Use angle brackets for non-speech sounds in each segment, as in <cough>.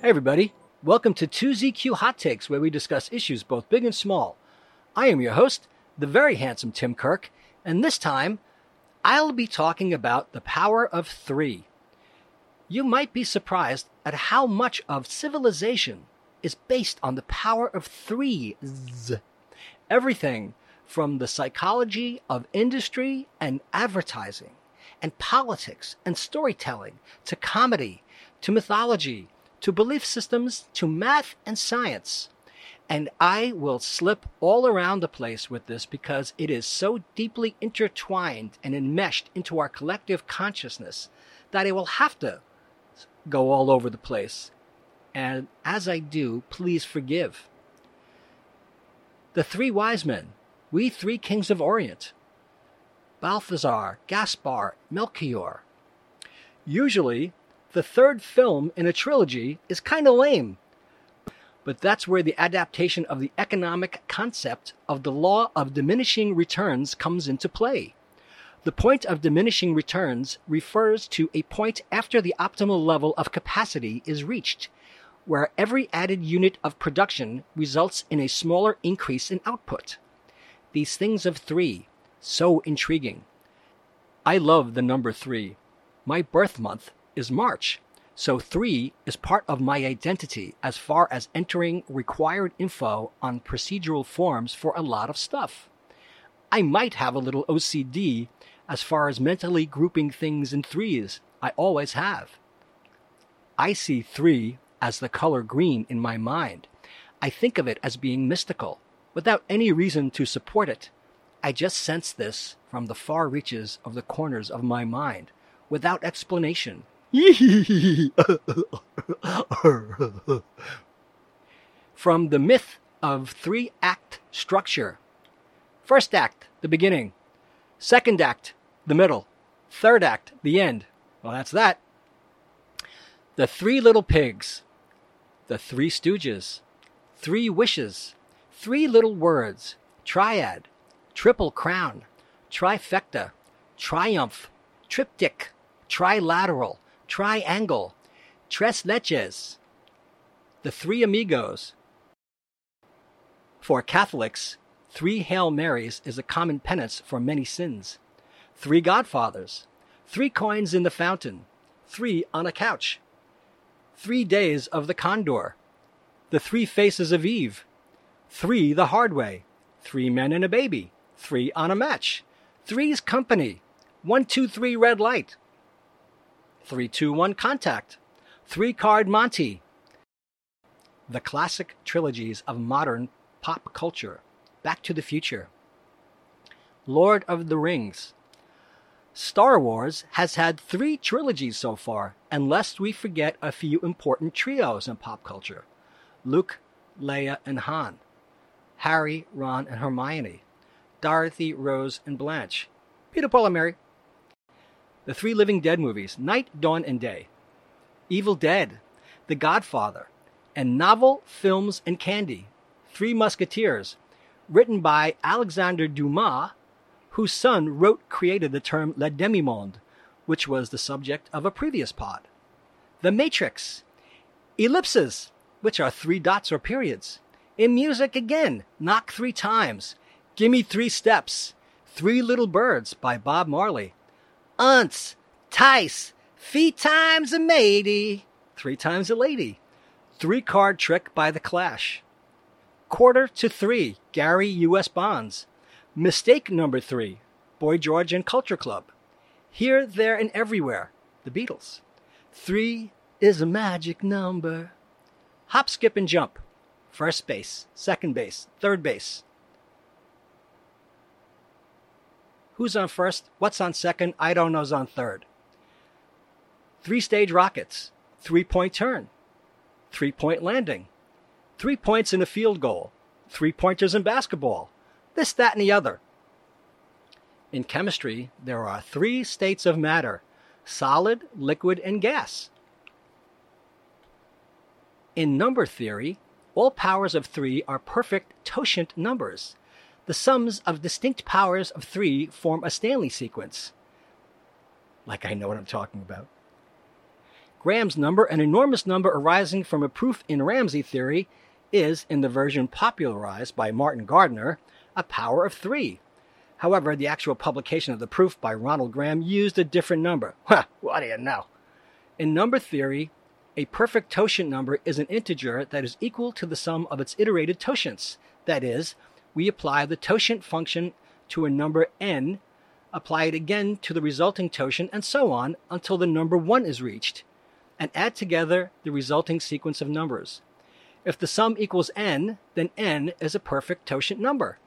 Hey, everybody. Welcome to 2ZQ Hot Takes, where we discuss issues both big and small. I am your host, the very handsome Tim Kirk, and this time I'll be talking about the power of three. You might be surprised at how much of civilization is based on the power of threes. Everything from the psychology of industry and advertising, and politics and storytelling, to comedy, to mythology, to belief systems, to math and science. And I will slip all around the place with this because it is so deeply intertwined and enmeshed into our collective consciousness that I will have to go all over the place. And as I do, please forgive. The three wise men, we three kings of Orient Balthazar, Gaspar, Melchior. Usually, the third film in a trilogy is kind of lame. But that's where the adaptation of the economic concept of the law of diminishing returns comes into play. The point of diminishing returns refers to a point after the optimal level of capacity is reached, where every added unit of production results in a smaller increase in output. These things of three, so intriguing. I love the number three. My birth month is March. So 3 is part of my identity as far as entering required info on procedural forms for a lot of stuff. I might have a little OCD as far as mentally grouping things in threes. I always have. I see 3 as the color green in my mind. I think of it as being mystical, without any reason to support it. I just sense this from the far reaches of the corners of my mind, without explanation. <laughs> From the myth of three act structure First act, the beginning. Second act, the middle. Third act, the end. Well, that's that. The Three Little Pigs. The Three Stooges. Three Wishes. Three Little Words. Triad. Triple Crown. Trifecta. Triumph. Triptych. Trilateral triangle, tres leches, the three amigos. For Catholics, three Hail Marys is a common penance for many sins. Three Godfathers, three coins in the fountain, three on a couch. Three days of the condor, the three faces of Eve, three the hard way, three men and a baby, three on a match, three's company, one, two, three red light, 321 Contact, Three Card Monte, the classic trilogies of modern pop culture, Back to the Future, Lord of the Rings. Star Wars has had three trilogies so far, and lest we forget a few important trios in pop culture. Luke, Leia, and Han, Harry, Ron, and Hermione, Dorothy, Rose, and Blanche, Peter, Paul, and Mary, the three Living Dead movies, Night, Dawn, and Day, Evil Dead, The Godfather, and novel, films, and candy, Three Musketeers, written by Alexander Dumas, whose son wrote created the term Le Demi-Monde, which was the subject of a previous pod. The Matrix, Ellipses, which are three dots or periods. In music again, Knock Three Times, Gimme Three Steps, Three Little Birds by Bob Marley, unce, tice, feet times a matey, three times a lady, three card trick by the Clash, quarter to three, Gary U.S. Bonds, mistake number three, Boy George and Culture Club, here, there, and everywhere, the Beatles. Three is a magic number. Hop, skip, and jump. First base, second base, third base, Who's on first? What's on second? I don't know's on third. Three stage rockets, three point turn, three point landing, three points in a field goal, three pointers in basketball, this, that, and the other. In chemistry, there are three states of matter solid, liquid, and gas. In number theory, all powers of three are perfect totient numbers. The sums of distinct powers of three form a Stanley sequence. Like I know what I'm talking about. Graham's number, an enormous number arising from a proof in Ramsey theory, is, in the version popularized by Martin Gardner, a power of three. However, the actual publication of the proof by Ronald Graham used a different number. <laughs> Ha! What do you know? In number theory, a perfect totient number is an integer that is equal to the sum of its iterated totients. That is, we apply the totient function to a number n, apply it again to the resulting totient, and so on until the number 1 is reached, and add together the resulting sequence of numbers. If the sum equals n, then n is a perfect totient number.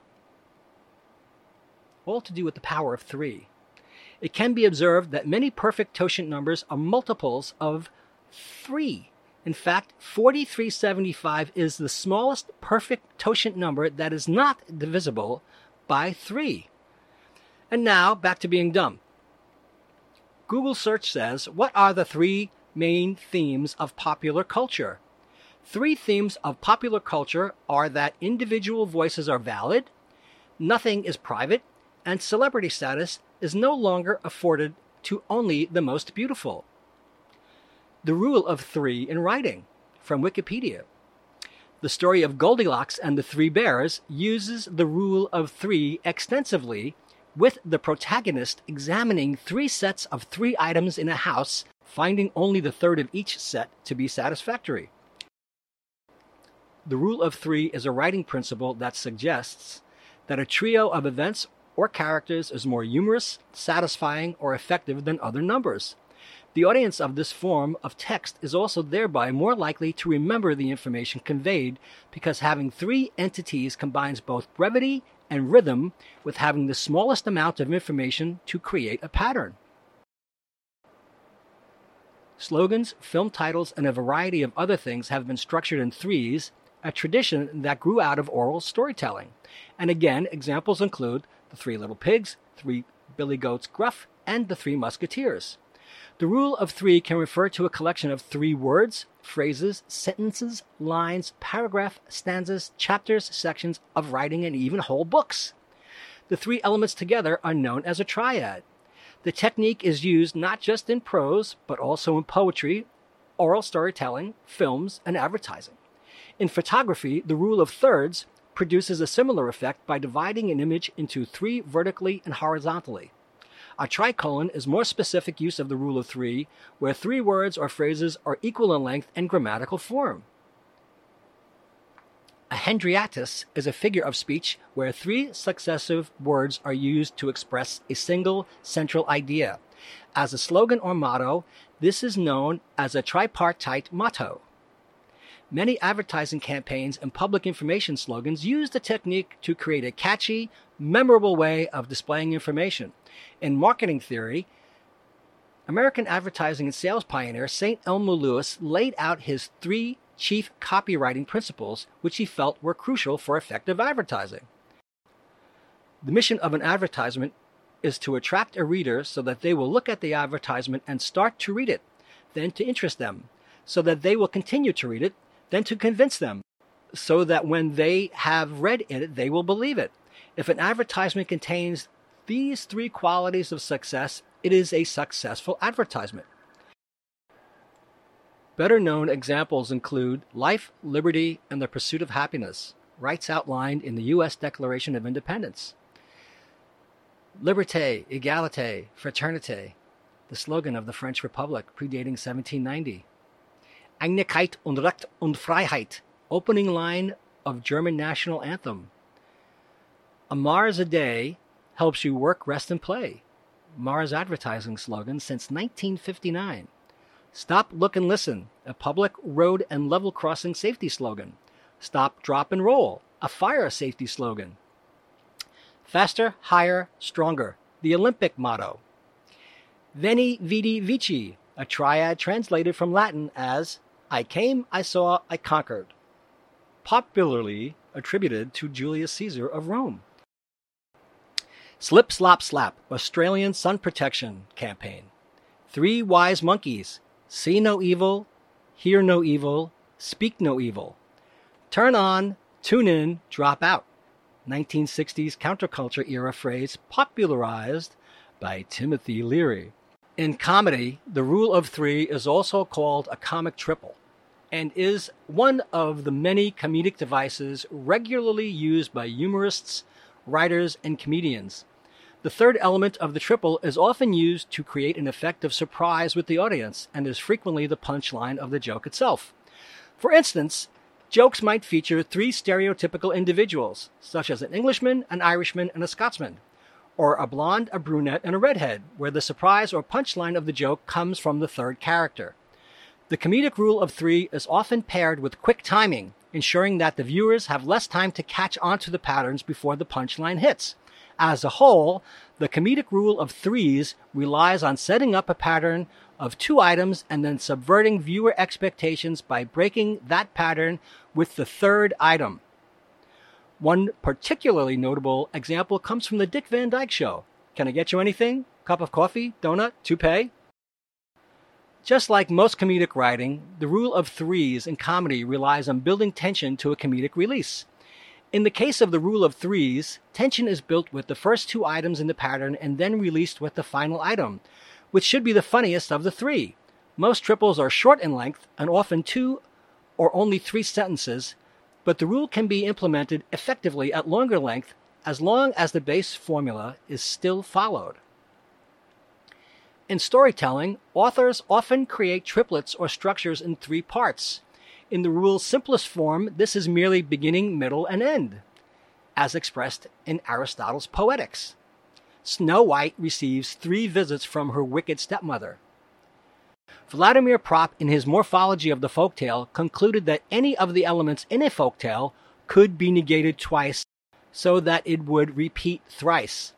All to do with the power of 3. It can be observed that many perfect totient numbers are multiples of 3. In fact, 4375 is the smallest perfect totient number that is not divisible by 3. And now, back to being dumb. Google search says, What are the three main themes of popular culture? Three themes of popular culture are that individual voices are valid, nothing is private, and celebrity status is no longer afforded to only the most beautiful. The Rule of Three in Writing from Wikipedia. The story of Goldilocks and the Three Bears uses the Rule of Three extensively, with the protagonist examining three sets of three items in a house, finding only the third of each set to be satisfactory. The Rule of Three is a writing principle that suggests that a trio of events or characters is more humorous, satisfying, or effective than other numbers. The audience of this form of text is also thereby more likely to remember the information conveyed because having three entities combines both brevity and rhythm with having the smallest amount of information to create a pattern. Slogans, film titles, and a variety of other things have been structured in threes, a tradition that grew out of oral storytelling. And again, examples include The Three Little Pigs, Three Billy Goats Gruff, and The Three Musketeers. The rule of three can refer to a collection of three words, phrases, sentences, lines, paragraph, stanzas, chapters, sections of writing, and even whole books. The three elements together are known as a triad. The technique is used not just in prose, but also in poetry, oral storytelling, films, and advertising. In photography, the rule of thirds produces a similar effect by dividing an image into three vertically and horizontally. A tricolon is more specific use of the rule of three, where three words or phrases are equal in length and grammatical form. A hendiatris is a figure of speech where three successive words are used to express a single central idea. As a slogan or motto, this is known as a tripartite motto. Many advertising campaigns and public information slogans use the technique to create a catchy, memorable way of displaying information. In marketing theory, American advertising and sales pioneer St. Elmo Lewis laid out his three chief copywriting principles, which he felt were crucial for effective advertising. The mission of an advertisement is to attract a reader so that they will look at the advertisement and start to read it, then to interest them, so that they will continue to read it than to convince them, so that when they have read it, they will believe it. If an advertisement contains these three qualities of success, it is a successful advertisement. Better known examples include life, liberty, and the pursuit of happiness, rights outlined in the U.S. Declaration of Independence. Liberté, égalité, fraternité, the slogan of the French Republic predating 1790. Einigkeit und Recht und Freiheit, opening line of German national anthem. A Mars a day helps you work, rest, and play. Mars advertising slogan since 1959. Stop, look, and listen, a public road and level crossing safety slogan. Stop, drop, and roll, a fire safety slogan. Faster, higher, stronger, the Olympic motto. Veni, vidi, vici, a triad translated from Latin as I came, I saw, I conquered, popularly attributed to Julius Caesar of Rome. Slip, Slop, Slap, Australian Sun Protection Campaign. Three Wise Monkeys, See No Evil, Hear No Evil, Speak No Evil. Turn on, tune in, drop out. 1960s counterculture era phrase popularized by Timothy Leary. In comedy, the rule of three is also called a comic triple and is one of the many comedic devices regularly used by humorists, writers, and comedians. The third element of the triple is often used to create an effect of surprise with the audience and is frequently the punchline of the joke itself. For instance, jokes might feature three stereotypical individuals, such as an Englishman, an Irishman, and a Scotsman, or a blonde, a brunette, and a redhead, where the surprise or punchline of the joke comes from the third character. The comedic rule of three is often paired with quick timing, ensuring that the viewers have less time to catch onto the patterns before the punchline hits. As a whole, the comedic rule of threes relies on setting up a pattern of two items and then subverting viewer expectations by breaking that pattern with the third item. One particularly notable example comes from the Dick Van Dyke Show. Can I get you anything? Cup of coffee? Donut? Toupee? Just like most comedic writing, the rule of threes in comedy relies on building tension to a comedic release. In the case of the rule of threes, tension is built with the first two items in the pattern and then released with the final item, which should be the funniest of the three. Most triples are short in length and often two or only three sentences, but the rule can be implemented effectively at longer length as long as the base formula is still followed. In storytelling, authors often create triplets or structures in three parts. In the rule's simplest form, this is merely beginning, middle, and end, as expressed in Aristotle's Poetics. Snow White receives three visits from her wicked stepmother. Vladimir Propp, in his Morphology of the Folktale, concluded that any of the elements in a folktale could be negated twice so that it would repeat thrice.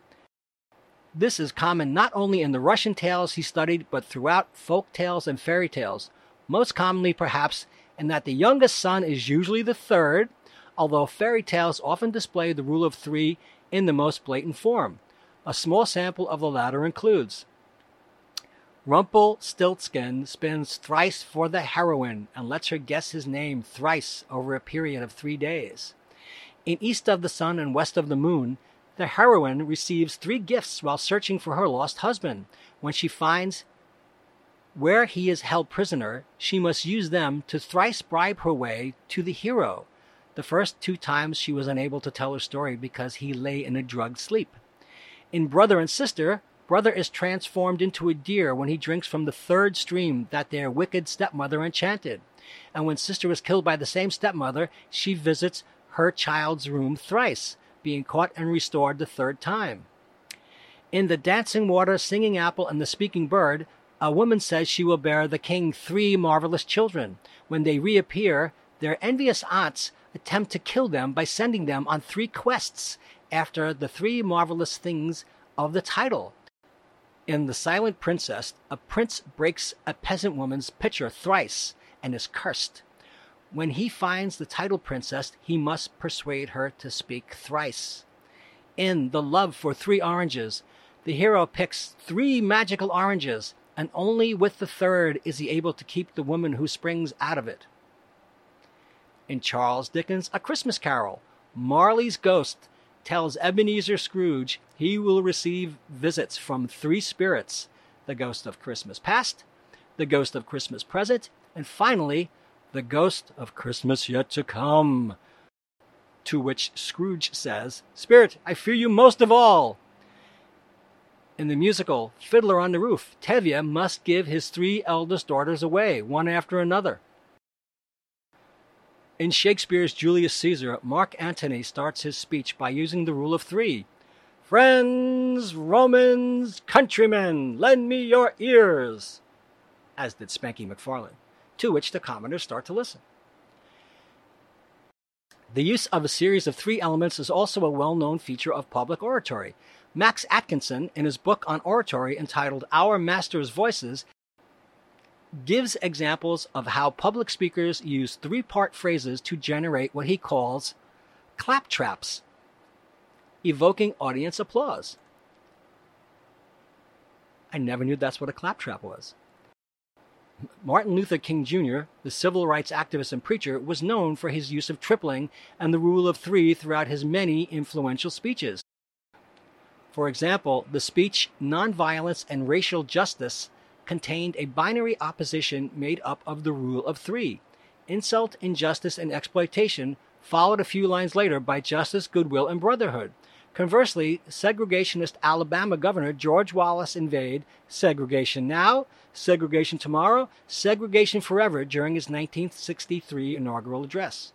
This is common not only in the Russian tales he studied, but throughout folk tales and fairy tales, most commonly perhaps in that the youngest son is usually the third, although fairy tales often display the rule of three in the most blatant form. A small sample of the latter includes Rumpelstiltskin spins thrice for the heroine and lets her guess his name thrice over a period of three days. In East of the Sun and West of the Moon, the heroine receives three gifts while searching for her lost husband. When she finds where he is held prisoner, she must use them to thrice bribe her way to the hero. The first two times she was unable to tell her story because he lay in a drugged sleep. In Brother and Sister, Brother is transformed into a deer when he drinks from the third stream that their wicked stepmother enchanted. And when Sister is killed by the same stepmother, she visits her child's room thrice being caught and restored the third time. In The Dancing Water, Singing Apple, and the Speaking Bird, a woman says she will bear the king three marvelous children. When they reappear, their envious aunts attempt to kill them by sending them on three quests after the three marvelous things of the title. In The Silent Princess, a prince breaks a peasant woman's pitcher thrice and is cursed. When he finds the title princess, he must persuade her to speak thrice. In The Love for Three Oranges, the hero picks three magical oranges, and only with the third is he able to keep the woman who springs out of it. In Charles Dickens' A Christmas Carol, Marley's ghost tells Ebenezer Scrooge he will receive visits from three spirits the ghost of Christmas past, the ghost of Christmas present, and finally, the ghost of Christmas yet to come. To which Scrooge says, Spirit, I fear you most of all. In the musical Fiddler on the Roof, Tevye must give his three eldest daughters away, one after another. In Shakespeare's Julius Caesar, Mark Antony starts his speech by using the rule of three Friends, Romans, countrymen, lend me your ears, as did Spanky McFarlane to which the commoners start to listen. The use of a series of three elements is also a well known feature of public oratory. Max Atkinson, in his book on oratory entitled Our Master's Voices, gives examples of how public speakers use three part phrases to generate what he calls claptraps, evoking audience applause. I never knew that's what a claptrap was. Martin Luther King Jr., the civil rights activist and preacher, was known for his use of tripling and the rule of three throughout his many influential speeches. For example, the speech Nonviolence and Racial Justice contained a binary opposition made up of the rule of three insult, injustice, and exploitation, followed a few lines later by justice, goodwill, and brotherhood. Conversely, segregationist Alabama Governor George Wallace invade segregation now, segregation tomorrow, segregation forever during his 1963 inaugural address.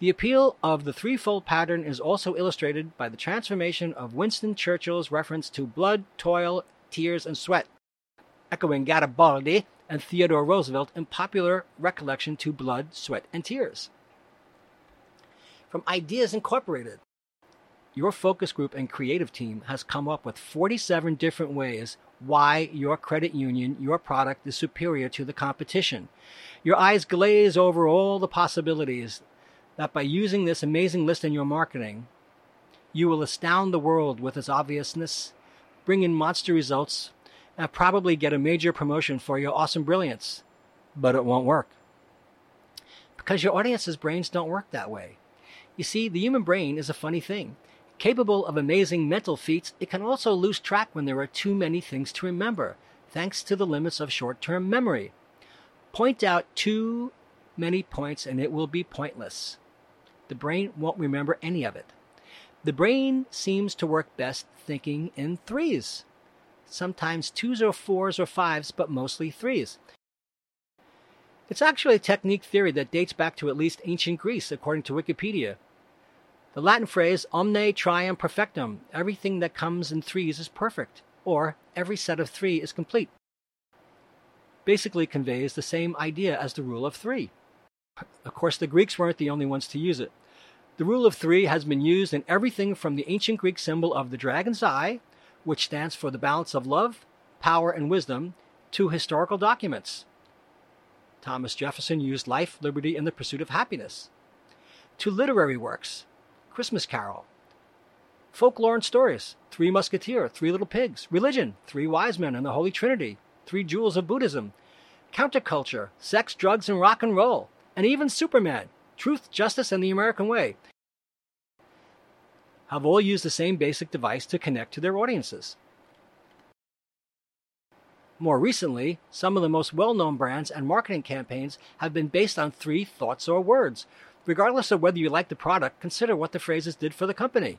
The appeal of the threefold pattern is also illustrated by the transformation of Winston Churchill's reference to blood, toil, tears, and sweat, echoing Garibaldi and Theodore Roosevelt in popular recollection to blood, sweat, and tears. From Ideas Incorporated, your focus group and creative team has come up with 47 different ways why your credit union, your product is superior to the competition. Your eyes glaze over all the possibilities that by using this amazing list in your marketing, you will astound the world with its obviousness, bring in monster results, and probably get a major promotion for your awesome brilliance. But it won't work. Because your audience's brains don't work that way. You see, the human brain is a funny thing. Capable of amazing mental feats, it can also lose track when there are too many things to remember, thanks to the limits of short term memory. Point out too many points and it will be pointless. The brain won't remember any of it. The brain seems to work best thinking in threes. Sometimes twos or fours or fives, but mostly threes. It's actually a technique theory that dates back to at least ancient Greece, according to Wikipedia. The Latin phrase omne trium perfectum, everything that comes in threes is perfect, or every set of three is complete, basically conveys the same idea as the rule of three. Of course, the Greeks weren't the only ones to use it. The rule of three has been used in everything from the ancient Greek symbol of the dragon's eye, which stands for the balance of love, power, and wisdom, to historical documents. Thomas Jefferson used life, liberty, and the pursuit of happiness. To literary works, Christmas Carol. Folklore and stories Three Musketeers, Three Little Pigs. Religion Three Wise Men and the Holy Trinity. Three Jewels of Buddhism. Counterculture Sex, Drugs, and Rock and Roll. And even Superman Truth, Justice, and the American Way have all used the same basic device to connect to their audiences. More recently, some of the most well known brands and marketing campaigns have been based on three thoughts or words Regardless of whether you like the product, consider what the phrases did for the company.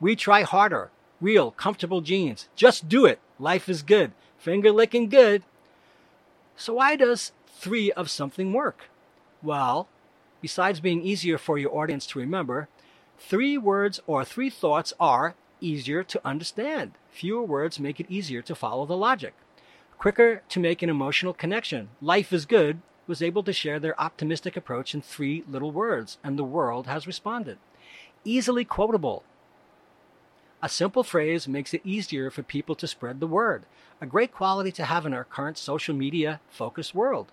We try harder. Real, comfortable jeans. Just do it. Life is good. Finger licking good. So, why does three of something work? Well, besides being easier for your audience to remember, three words or three thoughts are easier to understand. Fewer words make it easier to follow the logic. Quicker to make an emotional connection. Life is good was able to share their optimistic approach in three little words, and the world has responded. Easily quotable. A simple phrase makes it easier for people to spread the word, a great quality to have in our current social media focused world.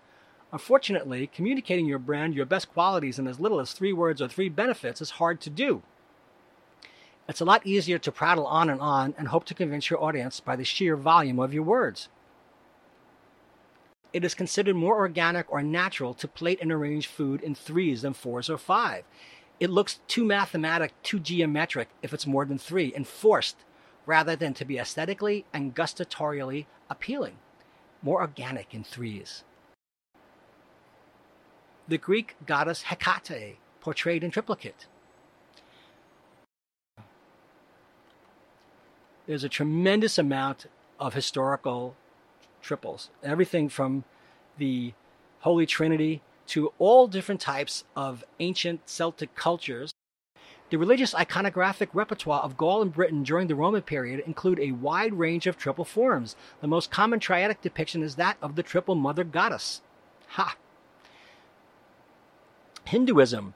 Unfortunately, communicating your brand, your best qualities in as little as three words or three benefits is hard to do. It's a lot easier to prattle on and on and hope to convince your audience by the sheer volume of your words it is considered more organic or natural to plate and arrange food in threes than fours or five. It looks too mathematic, too geometric if it's more than three, and forced, rather than to be aesthetically and gustatorially appealing. More organic in threes. The Greek goddess Hecate, portrayed in triplicate. There's a tremendous amount of historical triples. Everything from the Holy Trinity to all different types of ancient Celtic cultures. The religious iconographic repertoire of Gaul and Britain during the Roman period include a wide range of triple forms. The most common triadic depiction is that of the triple mother goddess. Ha! Hinduism.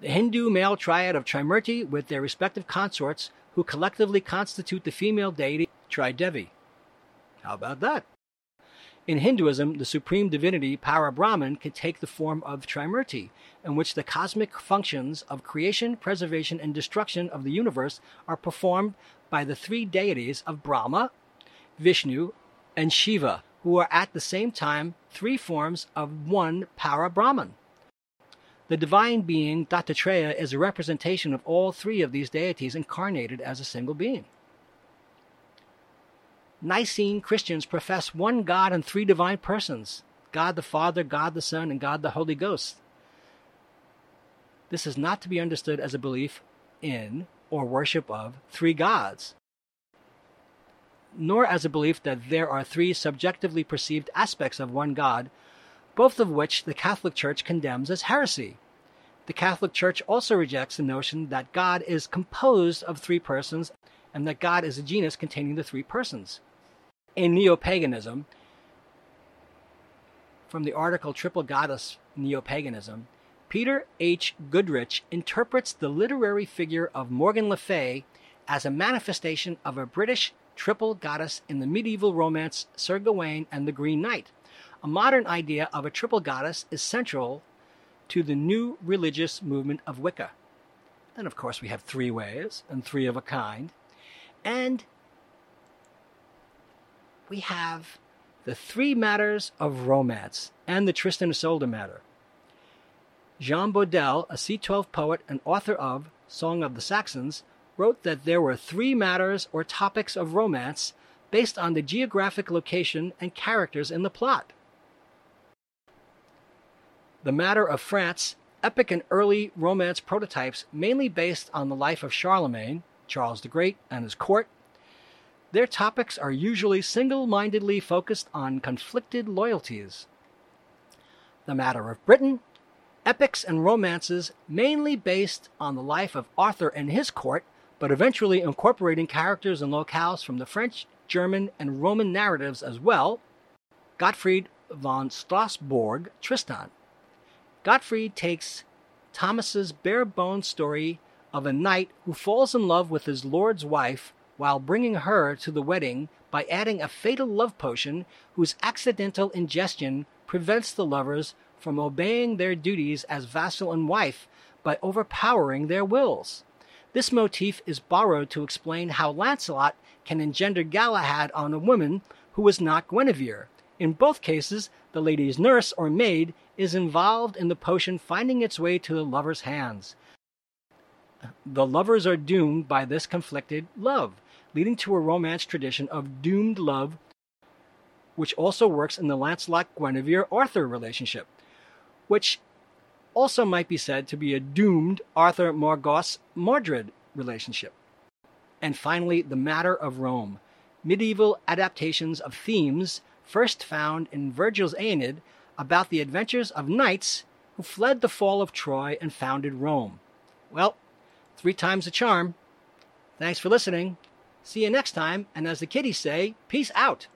The Hindu male triad of Trimurti with their respective consorts who collectively constitute the female deity Tridevi. How about that? In Hinduism, the supreme divinity Para Brahman can take the form of Trimurti, in which the cosmic functions of creation, preservation, and destruction of the universe are performed by the three deities of Brahma, Vishnu, and Shiva, who are at the same time three forms of one Para Brahman. The divine being Dattatreya is a representation of all three of these deities incarnated as a single being. Nicene Christians profess one God and three divine persons God the Father, God the Son, and God the Holy Ghost. This is not to be understood as a belief in or worship of three gods, nor as a belief that there are three subjectively perceived aspects of one God, both of which the Catholic Church condemns as heresy. The Catholic Church also rejects the notion that God is composed of three persons and that God is a genus containing the three persons. In neo paganism, from the article Triple Goddess Neo Paganism, Peter H. Goodrich interprets the literary figure of Morgan Le Fay as a manifestation of a British triple goddess in the medieval romance Sir Gawain and the Green Knight. A modern idea of a triple goddess is central to the new religious movement of Wicca. Then, of course, we have three ways and three of a kind. And we have the three matters of romance and the Tristan Isolde matter. Jean Bodel, a C12 poet and author of Song of the Saxons, wrote that there were three matters or topics of romance based on the geographic location and characters in the plot the matter of France, epic and early romance prototypes mainly based on the life of Charlemagne, Charles the Great, and his court. Their topics are usually single mindedly focused on conflicted loyalties. The matter of Britain, epics and romances mainly based on the life of Arthur and his court, but eventually incorporating characters and locales from the French, German, and Roman narratives as well. Gottfried von Strasbourg, Tristan. Gottfried takes Thomas's bare bones story of a knight who falls in love with his lord's wife while bringing her to the wedding by adding a fatal love potion whose accidental ingestion prevents the lovers from obeying their duties as vassal and wife by overpowering their wills. This motif is borrowed to explain how Lancelot can engender Galahad on a woman who is not Guinevere. In both cases, the lady's nurse or maid is involved in the potion finding its way to the lover's hands. The lovers are doomed by this conflicted love, leading to a romance tradition of doomed love, which also works in the Lancelot Guinevere Arthur relationship, which also might be said to be a doomed Arthur Morgause Mordred relationship. And finally, the matter of Rome, medieval adaptations of themes first found in Virgil's Aeneid about the adventures of knights who fled the fall of Troy and founded Rome. Well, three times a charm. Thanks for listening. See you next time, and as the kiddies say, peace out.